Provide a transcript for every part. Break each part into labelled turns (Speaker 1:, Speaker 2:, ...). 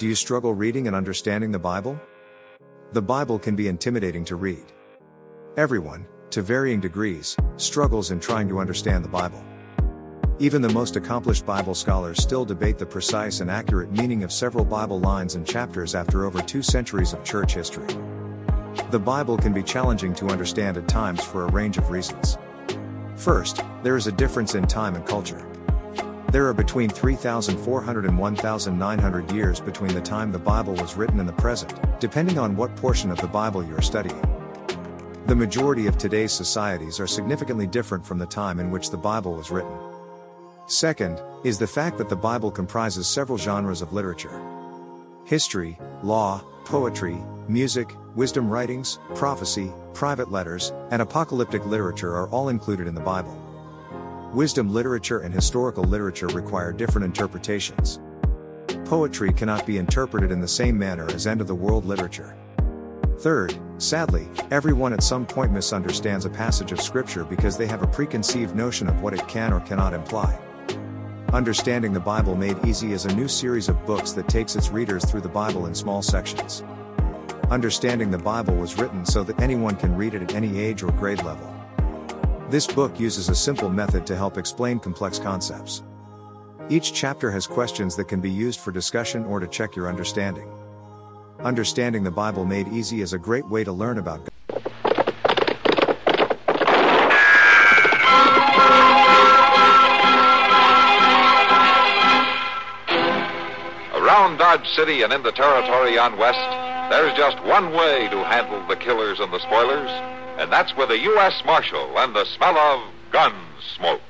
Speaker 1: Do you struggle reading and understanding the Bible? The Bible can be intimidating to read. Everyone, to varying degrees, struggles in trying to understand the Bible. Even the most accomplished Bible scholars still debate the precise and accurate meaning of several Bible lines and chapters after over two centuries of church history. The Bible can be challenging to understand at times for a range of reasons. First, there is a difference in time and culture. There are between 3,400 and 1,900 years between the time the Bible was written and the present, depending on what portion of the Bible you are studying. The majority of today's societies are significantly different from the time in which the Bible was written. Second, is the fact that the Bible comprises several genres of literature history, law, poetry, music, wisdom writings, prophecy, private letters, and apocalyptic literature are all included in the Bible. Wisdom literature and historical literature require different interpretations. Poetry cannot be interpreted in the same manner as end of the world literature. Third, sadly, everyone at some point misunderstands a passage of Scripture because they have a preconceived notion of what it can or cannot imply. Understanding the Bible Made Easy is a new series of books that takes its readers through the Bible in small sections. Understanding the Bible was written so that anyone can read it at any age or grade level. This book uses a simple method to help explain complex concepts. Each chapter has questions that can be used for discussion or to check your understanding. Understanding the Bible Made Easy is a great way to learn about God.
Speaker 2: Around Dodge City and in the territory on West, there's just one way to handle the killers and the spoilers, and that's with a U.S. Marshal and the smell of gun smoke.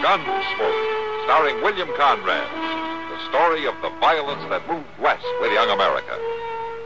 Speaker 2: Gunsmoke, starring William Conrad. The story of the violence that moved west with young America.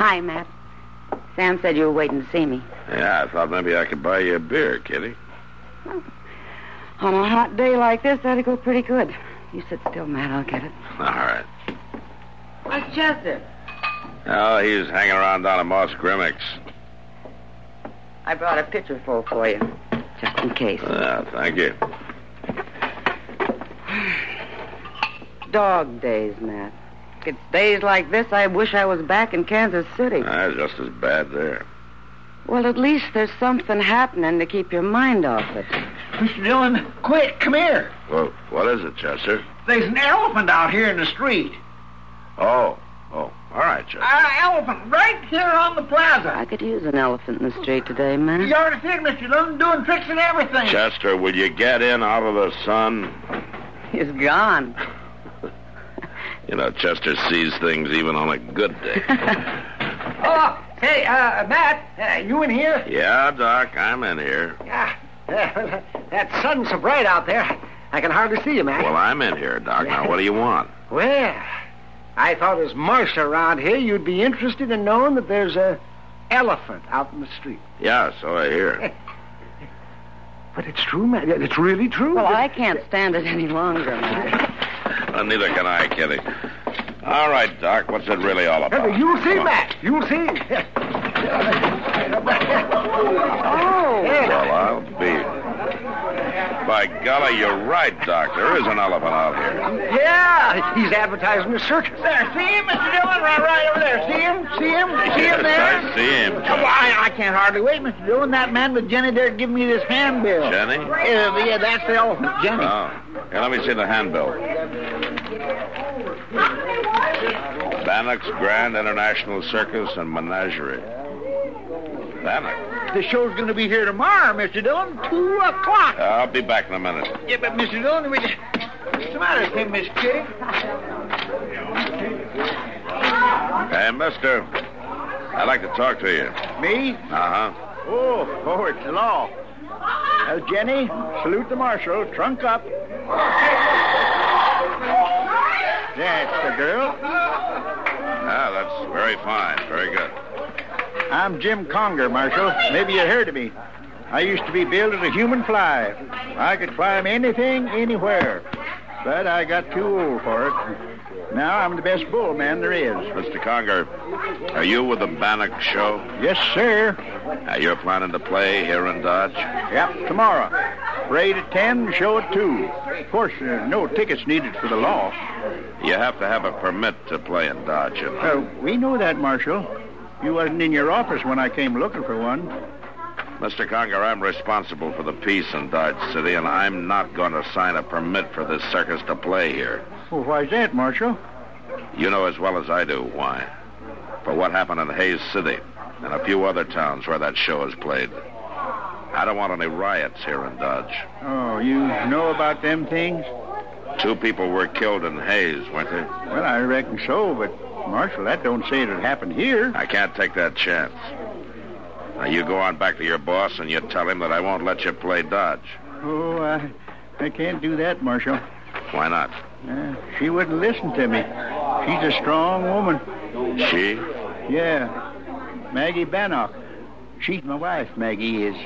Speaker 3: Hi, Matt. Sam said you were waiting to see me.
Speaker 4: Yeah, I thought maybe I could buy you a beer, Kitty.
Speaker 3: On a hot day like this, that'd go pretty good. You sit still, Matt. I'll get it.
Speaker 4: All right.
Speaker 3: Where's Chester?
Speaker 4: Oh, he's hanging around down at Moss Grimmick's.
Speaker 3: I brought a pitcher full for you, just in case.
Speaker 4: Yeah, thank you.
Speaker 3: Dog days, Matt. It's days like this I wish I was back in Kansas City.
Speaker 4: Ah, just as bad there.
Speaker 3: Well, at least there's something happening to keep your mind off it.
Speaker 5: Mr. Dillon, quick, come here.
Speaker 4: Well, what is it, Chester?
Speaker 5: There's an elephant out here in the street.
Speaker 4: Oh, oh, all right, Chester.
Speaker 5: An elephant right here on the plaza.
Speaker 3: I could use an elephant in the street today, man.
Speaker 5: You already see Mr. Dillon, doing tricks and everything.
Speaker 4: Chester, will you get in out of the sun?
Speaker 3: He's gone.
Speaker 4: You know, Chester sees things even on a good day.
Speaker 5: Oh, hey, uh, Matt, uh, you in here?
Speaker 4: yeah, Doc, I'm in here.
Speaker 5: Yeah. Uh, that sun's so bright out there, I can hardly see you, Matt.
Speaker 4: Well, I'm in here, Doc. Now, what do you want?
Speaker 5: Well, I thought as marshal around here, you'd be interested in knowing that there's a elephant out in the street.
Speaker 4: Yeah, so I hear.
Speaker 5: But it's true, Matt. It's really true.
Speaker 3: Well, I can't stand it any longer, Matt.
Speaker 4: Uh, neither can I, Kitty. All right, Doc. What's it really all about?
Speaker 5: You'll see, Matt. You'll see. oh.
Speaker 4: Well, I'll be. By golly, you're right, Doc. There is an elephant out here.
Speaker 5: Yeah, he's advertising the circus. There, see him, Mr. Dillon, right, right over there. See him? See him? See him there?
Speaker 4: I see him,
Speaker 5: Oh,
Speaker 4: Johnny.
Speaker 5: Well, I, I can't hardly wait, Mr. Dillon. That man with Jenny there giving me this handbill.
Speaker 4: Jenny?
Speaker 5: Yeah, yeah, that's the elephant, Jenny.
Speaker 4: Oh. Here, let me see the handbill. Bannock's Grand International Circus and Menagerie. Bannock.
Speaker 5: The show's going to be here tomorrow, Mr. Dillon, 2 o'clock.
Speaker 4: Uh, I'll be back in a minute.
Speaker 5: Yeah, but Mr. Dillon, we... what's the matter with him, Miss Kitty?
Speaker 4: Hey, mister. I'd like to talk to you.
Speaker 5: Me?
Speaker 4: Uh-huh.
Speaker 5: Oh, oh, it's the law. Well, Jenny, salute the marshal. Trunk up. That's the girl.
Speaker 4: Ah, that's very fine. Very good.
Speaker 5: I'm Jim Conger, Marshal. Maybe you heard of me. I used to be billed as a human fly. I could climb anything, anywhere. But I got too old for it. Now I'm the best bull man there is.
Speaker 4: Mr. Conger, are you with the Bannock show?
Speaker 5: Yes, sir.
Speaker 4: Uh, you're planning to play here in Dodge?
Speaker 5: Yep, tomorrow. Parade at 10, show at 2. Of course, uh, no tickets needed for the law.
Speaker 4: You have to have a permit to play in Dodge, you know.
Speaker 5: Uh, we know that, Marshal. You wasn't in your office when I came looking for one.
Speaker 4: Mr. Conger, I'm responsible for the peace in Dodge City, and I'm not going to sign a permit for this circus to play here.
Speaker 5: Well, why's that, Marshal?
Speaker 4: You know as well as I do why. For what happened in Hays City and a few other towns where that show is played. I don't want any riots here in Dodge.
Speaker 5: Oh, you know about them things?
Speaker 4: Two people were killed in Hays, weren't they?
Speaker 5: Well, I reckon so, but, Marshal, that don't say it happened here.
Speaker 4: I can't take that chance. Now, you go on back to your boss and you tell him that I won't let you play Dodge.
Speaker 5: Oh, I, I can't do that, Marshal.
Speaker 4: Why not?
Speaker 5: Uh, she wouldn't listen to me. She's a strong woman.
Speaker 4: She?
Speaker 5: Yeah, Maggie Bannock. She's my wife, Maggie is.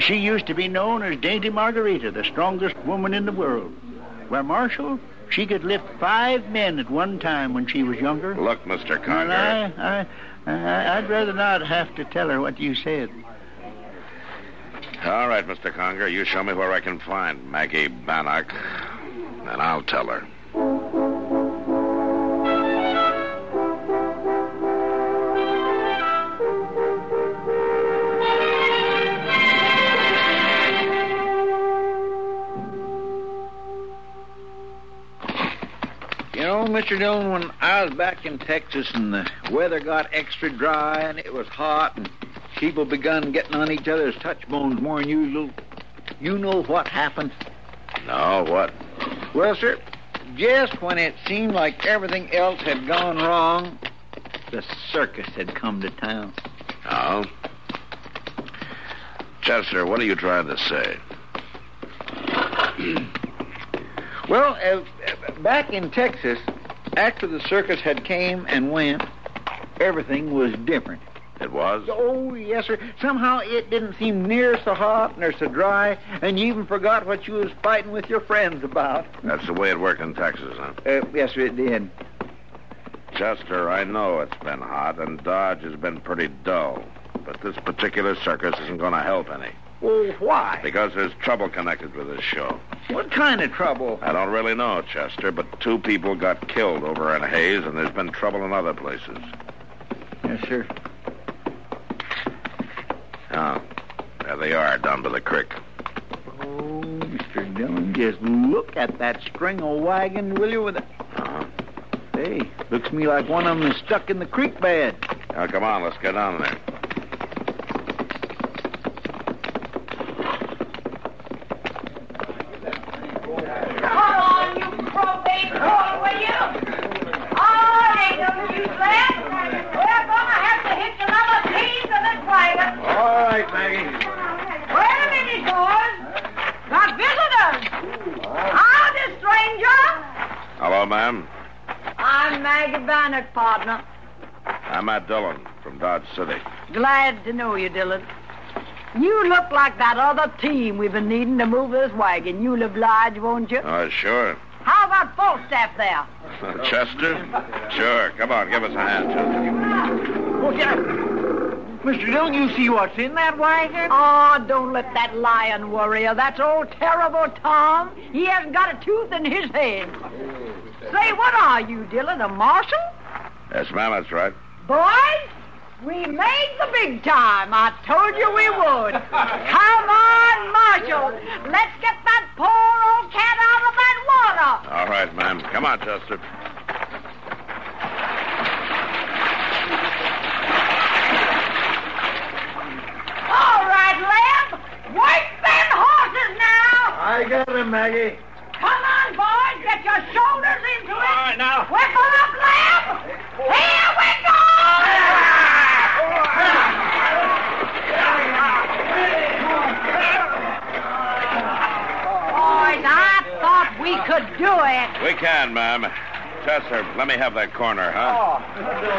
Speaker 5: She used to be known as Dainty Margarita, the strongest woman in the world. Well, Marshal, she could lift five men at one time when she was younger.
Speaker 4: Look, Mr. Conger.
Speaker 5: I, I, I, I'd rather not have to tell her what you said.
Speaker 4: All right, Mr. Conger, you show me where I can find Maggie Bannock, and I'll tell her.
Speaker 6: You Mr. Dillon, when I was back in Texas and the weather got extra dry and it was hot and people begun getting on each other's touch bones more than usual, you know what happened?
Speaker 4: No, what?
Speaker 6: Well, sir, just when it seemed like everything else had gone wrong, the circus had come to town.
Speaker 4: Oh? Chester, what are you trying to say?
Speaker 6: Well, uh, back in Texas, after the circus had came and went, everything was different.
Speaker 4: It was?
Speaker 6: Oh, yes, sir. Somehow it didn't seem near so hot nor so dry, and you even forgot what you was fighting with your friends about.
Speaker 4: That's the way it worked in Texas, huh?
Speaker 6: Uh, yes, sir, it did.
Speaker 4: Chester, I know it's been hot, and Dodge has been pretty dull. But this particular circus isn't going to help any.
Speaker 6: Well, why?
Speaker 4: Because there's trouble connected with this show.
Speaker 6: What kind of trouble?
Speaker 4: I don't really know, Chester, but two people got killed over in Hays, and there's been trouble in other places.
Speaker 6: Yes, sir.
Speaker 4: Oh, there they are, down by the creek.
Speaker 6: Oh, Mr. Dillon, just look at that string of wagon, will you? With a...
Speaker 4: Uh-huh.
Speaker 6: Hey, looks to me like one of them is stuck in the creek bed.
Speaker 4: Now, come on, let's get down there.
Speaker 7: Come on, you probate boy, will you? Oh, ain't no use left. We're gonna have to hitch another team to this wagon.
Speaker 6: All right, Maggie.
Speaker 7: Wait a minute, boys. Got visitors. Howdy, stranger.
Speaker 4: Hello, ma'am.
Speaker 7: I'm Maggie Bannock, partner.
Speaker 4: I'm Matt Dillon from Dodge City.
Speaker 7: Glad to know you, Dillon. You look like that other team we've been needing to move this wagon. You'll oblige, won't you?
Speaker 4: Oh, sure.
Speaker 7: How about Fulton? staff there.
Speaker 4: Uh, Chester? Sure. Come on, give us a hand, Chester.
Speaker 6: Oh, yeah. Mr. Dillon, you see what's in that wagon?
Speaker 7: Oh, don't let that lion worry you. That's old terrible Tom. He hasn't got a tooth in his head. Say, what are you, Dillon, a marshal?
Speaker 4: Yes, ma'am, that's right.
Speaker 7: Boys, we made the big time. I told you we would. Come on, Marshal. Let's get that poor old cat out of that water.
Speaker 4: All right, ma'am. Come on, Chester.
Speaker 7: All right, Lem. Work them horses now.
Speaker 6: I got him, Maggie.
Speaker 7: Come on, boys. Get your shoulders into it.
Speaker 6: All right, now.
Speaker 7: Whipple do it.
Speaker 4: We can, ma'am. Chester, let me have that corner, huh?
Speaker 6: Oh,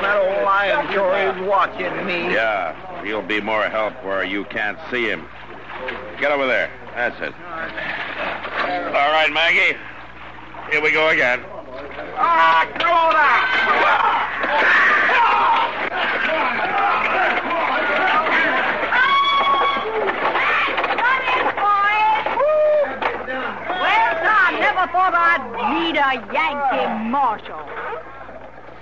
Speaker 6: that old lion sure is watching me.
Speaker 4: Yeah, he'll be more help where you can't see him. Get over there. That's it. All right, Maggie. Here we go again.
Speaker 6: Ah, come on
Speaker 7: in, boys. Well, I never thought I'd meet a Yankee marshal.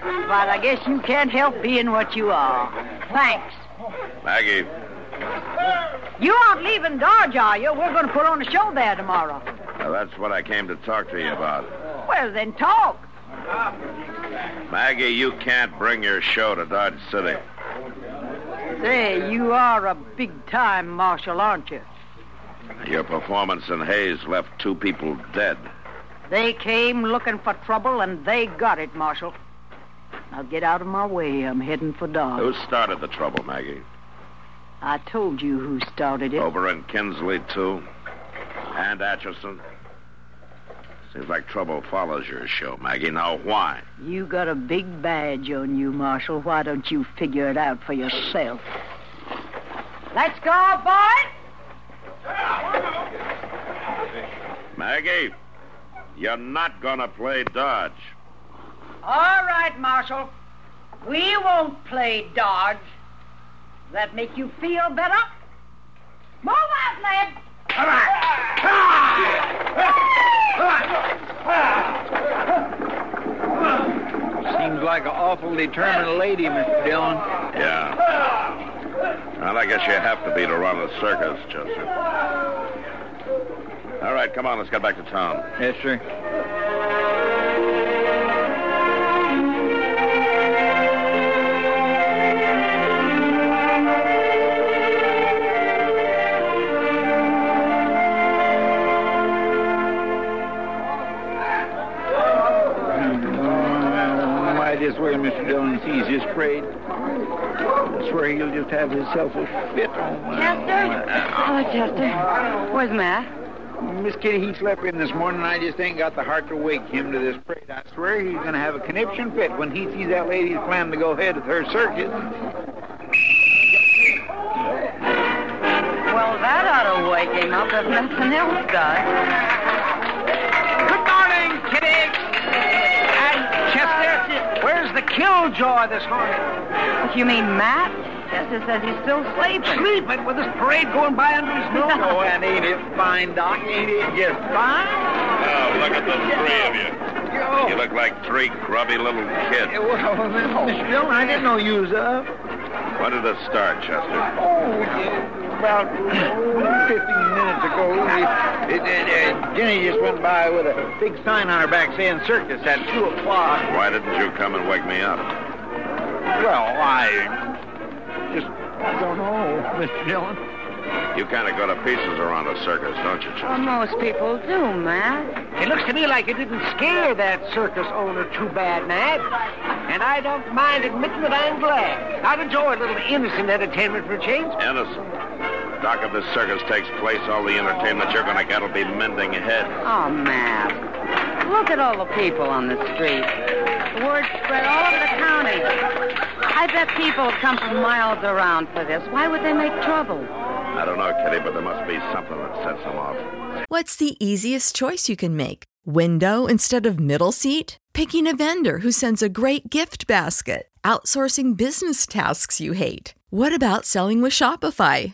Speaker 7: But I guess you can't help being what you are. Thanks.
Speaker 4: Maggie,
Speaker 7: You aren't leaving Dodge, are you? We're going to put on a show there tomorrow.
Speaker 4: now that's what I came to talk to you about.
Speaker 7: Well, then talk.
Speaker 4: Maggie, you can't bring your show to Dodge City.
Speaker 7: Say, you are a big-time marshal, aren't you?
Speaker 4: Your performance in Hays left two people dead.
Speaker 7: They came looking for trouble, and they got it, Marshal. Now get out of my way. I'm heading for Dodge.
Speaker 4: Who started the trouble, Maggie?
Speaker 7: I told you who started it.
Speaker 4: Over in Kinsley, too? And Atchison? Seems like trouble follows your show, Maggie. Now, why?
Speaker 7: You got a big badge on you, Marshal. Why don't you figure it out for yourself? Let's go, boys.
Speaker 4: Maggie, you're not gonna play Dodge.
Speaker 7: All right, Marshal. We won't play Dodge. That make you feel better? Move out, lad.
Speaker 6: Seems like an awful determined lady, Mr. Dillon.
Speaker 4: Yeah. Well, I guess you have to be to run a circus, Chester. All right, come on, let's get back to town.
Speaker 6: Yes, sir. Mm, might as well, Mr. Dillon sees this parade. I swear he'll just have himself a fit on.
Speaker 3: Chester? Oh, Hello, oh, Chester. Where's Matt?
Speaker 6: Miss Kitty, he slept in this morning, I just ain't got the heart to wake him to this parade. I swear he's going to have a conniption fit when he sees that lady's planning to go ahead with her circus.
Speaker 3: Well, that ought to wake him up if nothing else does.
Speaker 5: Good morning, Kitty. And Chester, where's the killjoy this morning?
Speaker 3: You mean Matt? Chester says he's still sleeping.
Speaker 5: Sleeping with this parade going by under his nose.
Speaker 6: Oh, and ain't it fine, Doc? Ain't it just fine?
Speaker 4: Oh, look at the three of you. You look like three grubby little kids.
Speaker 6: Well, Mr. Dillon, I didn't know you was up.
Speaker 4: When did it start, Chester?
Speaker 6: Oh, yeah, about oh, 15 minutes ago. It, it, it, uh, Jenny just went by with a big sign on her back saying circus at 2 o'clock.
Speaker 4: Why didn't you come and wake me up?
Speaker 6: Well, I just don't know, Mr. Dillon.
Speaker 4: You kind of go to pieces around a circus, don't you,
Speaker 3: Well, most people do, Matt.
Speaker 5: It looks to me like you didn't scare that circus owner too bad, Matt. And I don't mind admitting that I'm glad. I'd enjoy a little innocent entertainment for a change.
Speaker 4: Innocent. Doc, if this circus takes place, all the entertainment you're going to get will be mending heads.
Speaker 3: Oh, Matt. Look at all the people on the street. The word spread all over the county. I bet people have come from miles around for this. Why would they make trouble?
Speaker 4: I don't know, Kitty, but there must be something that sets them off.
Speaker 8: What's the easiest choice you can make? Window instead of middle seat? Picking a vendor who sends a great gift basket? Outsourcing business tasks you hate? What about selling with Shopify?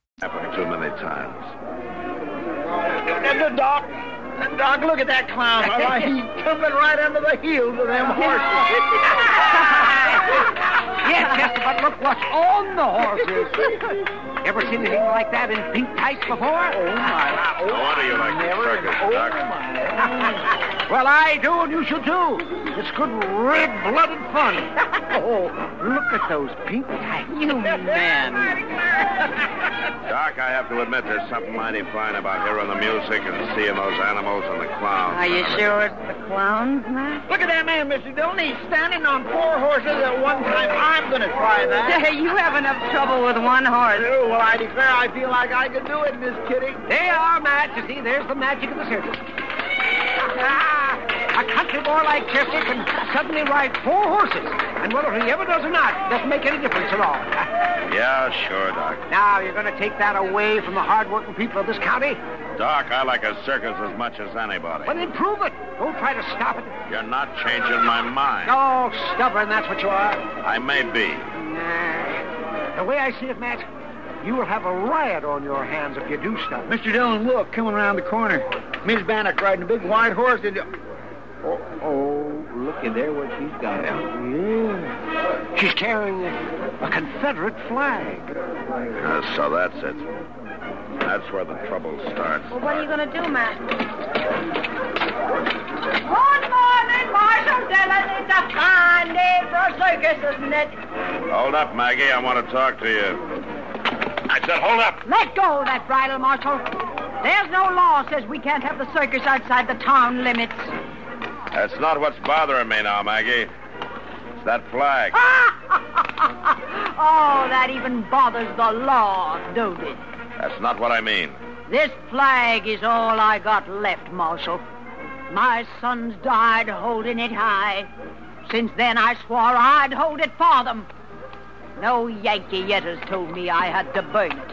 Speaker 4: Happened too many times.
Speaker 5: The doc, the doc, look at that clown. All right, he's tumbling right under the heels of them horses.
Speaker 9: yes, Chester, but look what's on the horses. Ever seen anything like that in pink tights before? Oh, my.
Speaker 4: No wonder you like the circus, Doc.
Speaker 9: Well, I do, and you should too. It's good red-blooded fun. oh, look at those pink tights. You man.
Speaker 4: Doc, I have to admit there's something mighty fine about hearing the music and seeing those animals and the clowns.
Speaker 3: Are you sure it's the clowns, Matt?
Speaker 5: Look at that man, Mr. Dillon. He's standing on four horses at one time. I'm going to try that.
Speaker 3: Hey, you have enough trouble with one horse.
Speaker 5: Oh, well, I declare I feel like I could do it, Miss Kitty.
Speaker 9: They are, Matt. You see, there's the magic of the circus. Ah, a country boy like Chester can suddenly ride four horses. And whether he ever does or not doesn't make any difference at all.
Speaker 4: Yeah, sure, Doc.
Speaker 9: Now, you're going to take that away from the hard-working people of this county?
Speaker 4: Doc, I like a circus as much as anybody.
Speaker 9: Well, then prove it. Don't try to stop it.
Speaker 4: You're not changing my mind.
Speaker 9: Oh, stubborn, that's what you are.
Speaker 4: I may be.
Speaker 9: Nah. The way I see it, Matt, you will have a riot on your hands if you do stop.
Speaker 5: Mr. Dillon, look, coming around the corner. Miss Bannock riding a big white horse. And... Look at there what she's got.
Speaker 9: Yeah. She's carrying a, a Confederate flag.
Speaker 4: Uh, so that's it. That's where the trouble starts.
Speaker 3: Well, what are you going to do, Matt?
Speaker 7: Good morning, Marshal Dillon. It's a fine day for a circus, isn't it?
Speaker 4: Hold up, Maggie. I want to talk to you. I said, hold up.
Speaker 7: Let go of that bridle, Marshal. There's no law says we can't have the circus outside the town limits.
Speaker 4: That's not what's bothering me now, Maggie. It's that flag.
Speaker 7: oh, that even bothers the law, don't it?
Speaker 4: That's not what I mean.
Speaker 7: This flag is all I got left, Marshal. My sons died holding it high. Since then, I swore I'd hold it for them. No Yankee yet has told me I had to burn it.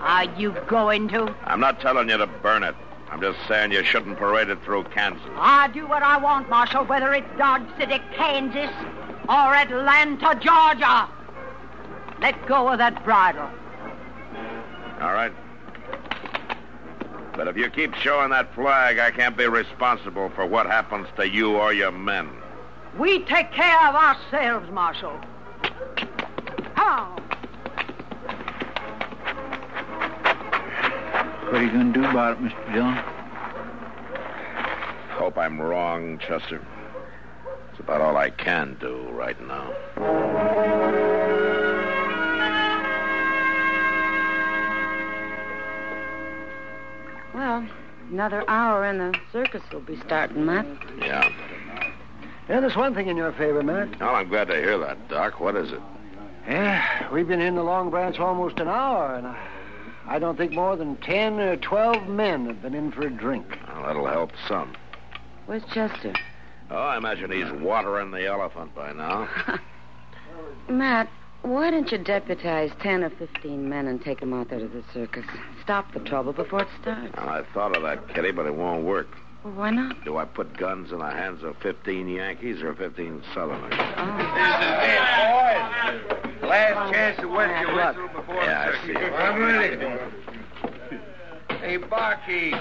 Speaker 7: Are you going to?
Speaker 4: I'm not telling you to burn it. I'm just saying you shouldn't parade it through Kansas.
Speaker 7: I do what I want, Marshal, whether it's Dodge City, Kansas, or Atlanta, Georgia. Let go of that bridle.
Speaker 4: All right. But if you keep showing that flag, I can't be responsible for what happens to you or your men.
Speaker 7: We take care of ourselves, Marshal. How?
Speaker 5: What are you going to do about it, Mr. Dillon?
Speaker 4: Hope I'm wrong, Chester. It's about all I can do right now.
Speaker 3: Well, another hour and the circus will be starting, Matt.
Speaker 4: Yeah.
Speaker 9: Yeah, there's one thing in your favor, Matt.
Speaker 4: Well, I'm glad to hear that, Doc. What is it?
Speaker 9: Yeah, we've been in the Long Branch almost an hour, and I, I don't think more than 10 or 12 men have been in for a drink.
Speaker 4: Well, that'll help some.
Speaker 3: Where's Chester?
Speaker 4: Oh, I imagine he's watering the elephant by now.
Speaker 3: Matt, why don't you deputize 10 or 15 men and take them out there to the circus? Stop the trouble before it starts.
Speaker 4: Well, I thought of that, Kitty, but it won't work.
Speaker 3: Well, why not?
Speaker 4: Do I put guns in the hands of 15 Yankees or 15 Southerners? Oh.
Speaker 10: Last chance to wet your whistle before
Speaker 4: Yeah, I see.
Speaker 10: circus. I'm ready. Hey, barkeep,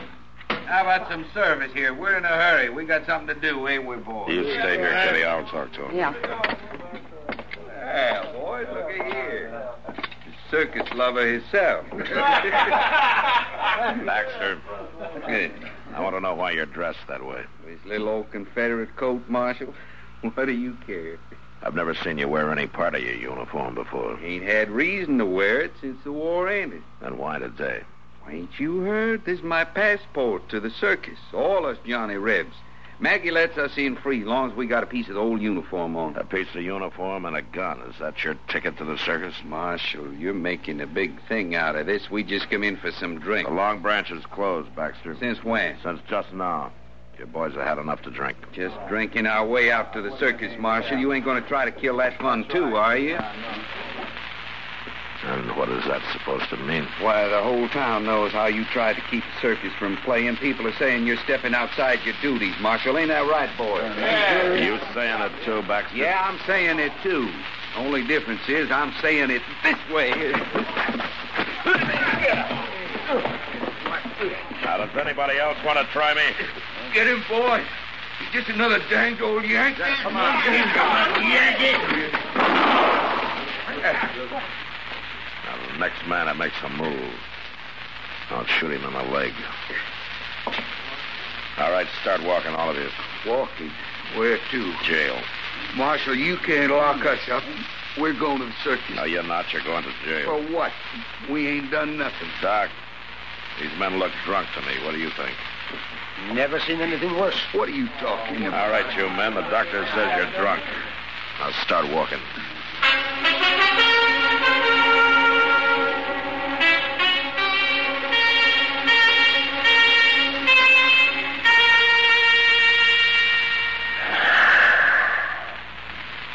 Speaker 10: how about some service here? We're in a hurry. We got something to do, ain't we, boys?
Speaker 4: You stay here, Kitty. I'll talk to him.
Speaker 3: Yeah.
Speaker 10: Yeah, boys, look at here. The circus lover himself.
Speaker 4: Baxter,
Speaker 10: Good.
Speaker 4: I want to know why you're dressed that way.
Speaker 10: This little old Confederate coat, Marshal. What do you care?
Speaker 4: I've never seen you wear any part of your uniform before.
Speaker 10: Ain't had reason to wear it since the war ended.
Speaker 4: Then why today?
Speaker 10: Ain't you heard? This is my passport to the circus. All us Johnny Rebs. Maggie lets us in free, as long as we got a piece of the old uniform on.
Speaker 4: A piece of uniform and a gun. Is that your ticket to the circus?
Speaker 10: Marshal, you're making a big thing out of this. We just come in for some drink.
Speaker 4: The Long Branch is closed, Baxter.
Speaker 10: Since when?
Speaker 4: Since just now. Your boys have had enough to drink.
Speaker 10: Just drinking our way out to the circus, Marshal. You ain't going to try to kill that fun, too, are you?
Speaker 4: And what is that supposed to mean?
Speaker 10: Why, the whole town knows how you tried to keep the circus from playing. People are saying you're stepping outside your duties, Marshal. Ain't that right, boy?
Speaker 4: Yeah. You saying it too, Baxter?
Speaker 10: Yeah, I'm saying it too. Only difference is I'm saying it this way.
Speaker 4: Now, does anybody else want to try me?
Speaker 10: Get him, boy. He's just another danged old Yankee.
Speaker 4: Come on.
Speaker 10: Come on, Yankee.
Speaker 4: Now, the next man that makes a move, I'll shoot him in the leg. All right, start walking, all of you.
Speaker 10: Walking? Where to?
Speaker 4: Jail.
Speaker 10: Marshal, you can't lock us up. We're going to the circus.
Speaker 4: No, you're not. You're going to jail.
Speaker 10: For what? We ain't done nothing.
Speaker 4: Doc, these men look drunk to me. What do you think?
Speaker 9: Never seen anything worse.
Speaker 10: What are you talking about?
Speaker 4: All right, you men. The doctor says you're drunk. Now start walking.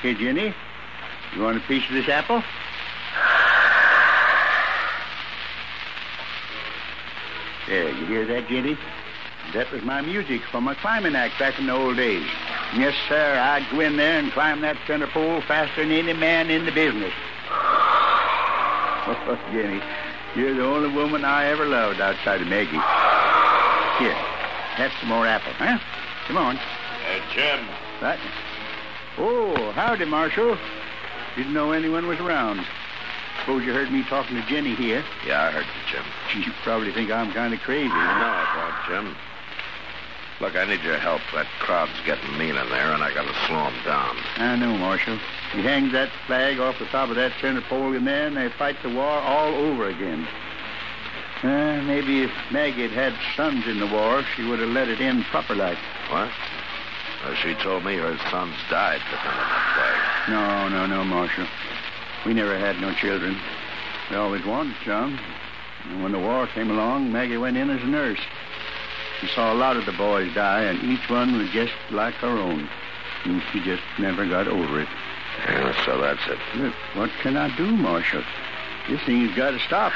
Speaker 5: Hey, Jenny, you want a piece of this apple? There, you hear that, Jenny? That was my music from my climbing act back in the old days. Yes, sir, I'd go in there and climb that center pole faster than any man in the business. Oh, Jenny, you're the only woman I ever loved outside of Maggie. Here, have some more apple, huh? Come on.
Speaker 4: Hey, Jim.
Speaker 5: Right. Oh, howdy, Marshal. Didn't know anyone was around. Suppose you heard me talking to Jenny here.
Speaker 4: Yeah, I heard you, Jim.
Speaker 5: You probably think I'm kind of crazy.
Speaker 4: No, I don't, Jim. Look, I need your help. That crowd's getting mean in there, and I gotta slow 'em down.
Speaker 5: I know, Marshal. You hang that flag off the top of that center pole in there, and they fight the war all over again. Uh, maybe if Maggie had had sons in the war, she would have let it end proper like.
Speaker 4: What? Uh, she told me her sons died defending that
Speaker 5: No, no, no, Marshal. We never had no children. We always wanted some. And when the war came along, Maggie went in as a nurse. She saw a lot of the boys die, and each one was just like her own. And she just never got over it.
Speaker 4: Yeah, so that's it.
Speaker 5: Look, what can I do, Marshal? This thing's got to stop.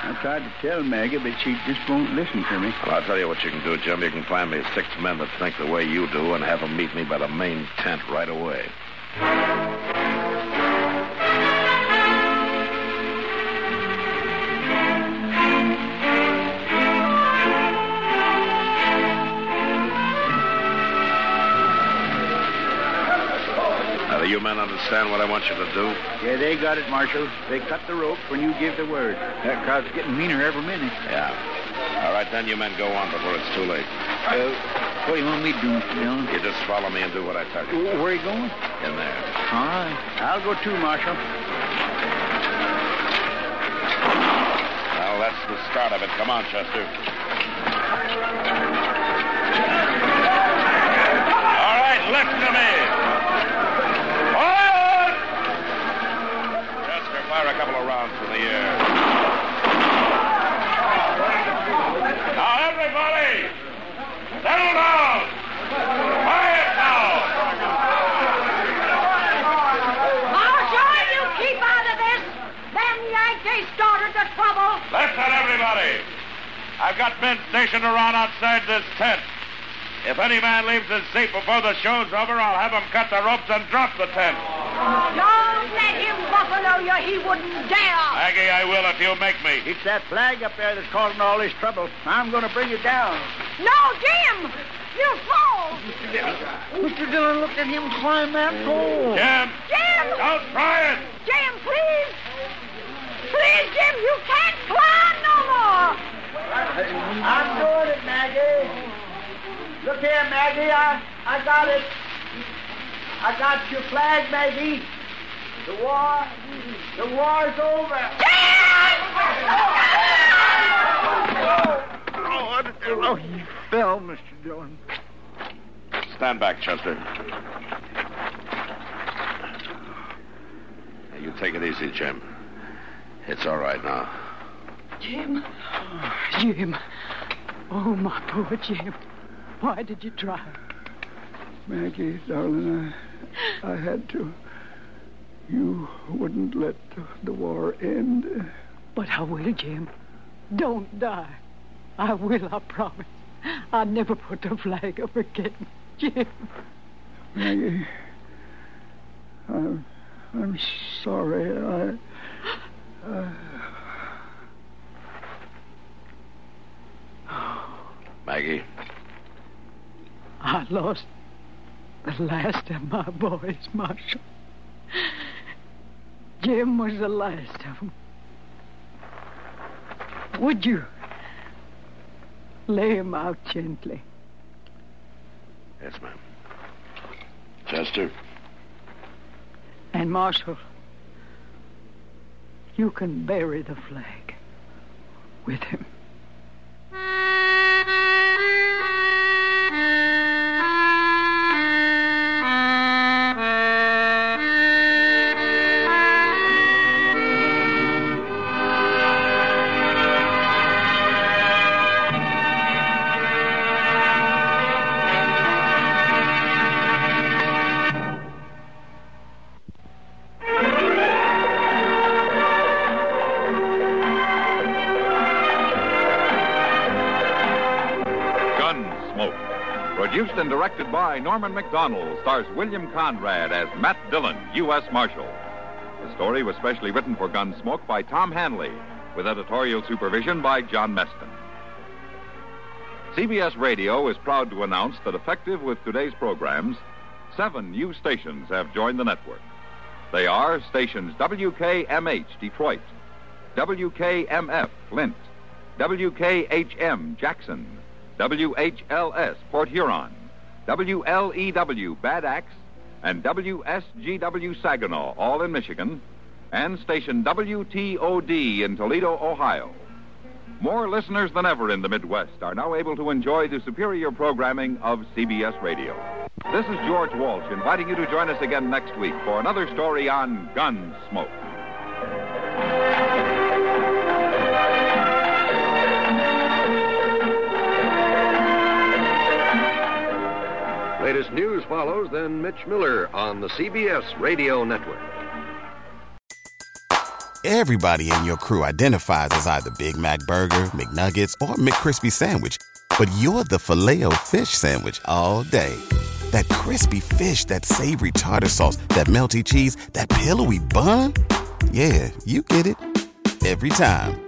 Speaker 5: I tried to tell Maggie, but she just won't listen to me.
Speaker 4: Well, I'll tell you what you can do, Jim. You can find me six men that think the way you do and have them meet me by the main tent right away. You men understand what I want you to do?
Speaker 5: Yeah, they got it, Marshal. They cut the rope when you give the word. That crowd's getting meaner every minute.
Speaker 4: Yeah. All right, then you men go on before it's too late.
Speaker 5: Uh, what do you want me to do, Dillon?
Speaker 4: You just follow me and do what I tell you.
Speaker 5: Where are you going?
Speaker 4: In there.
Speaker 5: All right. I'll go too, Marshal.
Speaker 4: Well, that's the start of it. Come on, Chester. All right, listen to me. Forward! Chester, fire a couple of rounds in the air. Now, everybody, settle down. Quiet now.
Speaker 7: Marshal, you keep out of this. Them Yankees started the trouble.
Speaker 4: Listen, everybody. I've got men stationed around outside this tent. If any man leaves his seat before the show's over, I'll have him cut the ropes and drop the tent.
Speaker 7: Don't let him buffalo you. He wouldn't dare.
Speaker 4: Aggie, I will if you make me.
Speaker 5: It's that flag up there that's causing all this trouble. I'm going to bring it down.
Speaker 7: No, Jim. You'll fall.
Speaker 6: Mr. Dillon looked at him climb that pole.
Speaker 4: Jim,
Speaker 7: Jim.
Speaker 4: don't try it.
Speaker 7: Jim, please. Please, Jim, you can't climb no more.
Speaker 5: I'm doing it, Maggie. Look here, Maggie. I, I got it. I got your flag, Maggie. The war, the war's over.
Speaker 4: Oh,
Speaker 5: oh, you fell, Mr. Dillon.
Speaker 4: Stand back, Chester. You take it easy, Jim. It's all right now.
Speaker 11: Jim. Jim. Oh, my poor Jim. Why did you try?
Speaker 5: Maggie, darling, I, I had to. You wouldn't let the, war end.
Speaker 11: But I will, Jim. Don't die. I will, I promise. I'll never put the flag up again, Jim.
Speaker 5: Maggie, I'm, I'm sorry. I, uh...
Speaker 4: Maggie.
Speaker 11: I lost the last of my boys, Marshal. Jim was the last of them. Would you lay him out gently?
Speaker 4: Yes, ma'am. Chester.
Speaker 11: And Marshal, you can bury the flag with him.
Speaker 2: And directed by Norman Macdonnell, stars William Conrad as Matt Dillon, U.S. Marshal. The story was specially written for Gunsmoke by Tom Hanley, with editorial supervision by John Meston. CBS Radio is proud to announce that effective with today's programs, seven new stations have joined the network. They are stations WKMH Detroit, WKMF Flint, WKHM Jackson, WHLS Port Huron, WLEW Bad Axe, and WSGW Saginaw, all in Michigan, and station WTOD in Toledo, Ohio. More listeners than ever in the Midwest are now able to enjoy the superior programming of CBS Radio. This is George Walsh inviting you to join us again next week for another story on Gunsmoke.
Speaker 12: Latest news follows, then Mitch Miller on the CBS Radio Network.
Speaker 13: Everybody in your crew identifies as either Big Mac Burger, McNuggets, or McCrispy Sandwich. But you're the filet fish Sandwich all day. That crispy fish, that savory tartar sauce, that melty cheese, that pillowy bun. Yeah, you get it. Every time.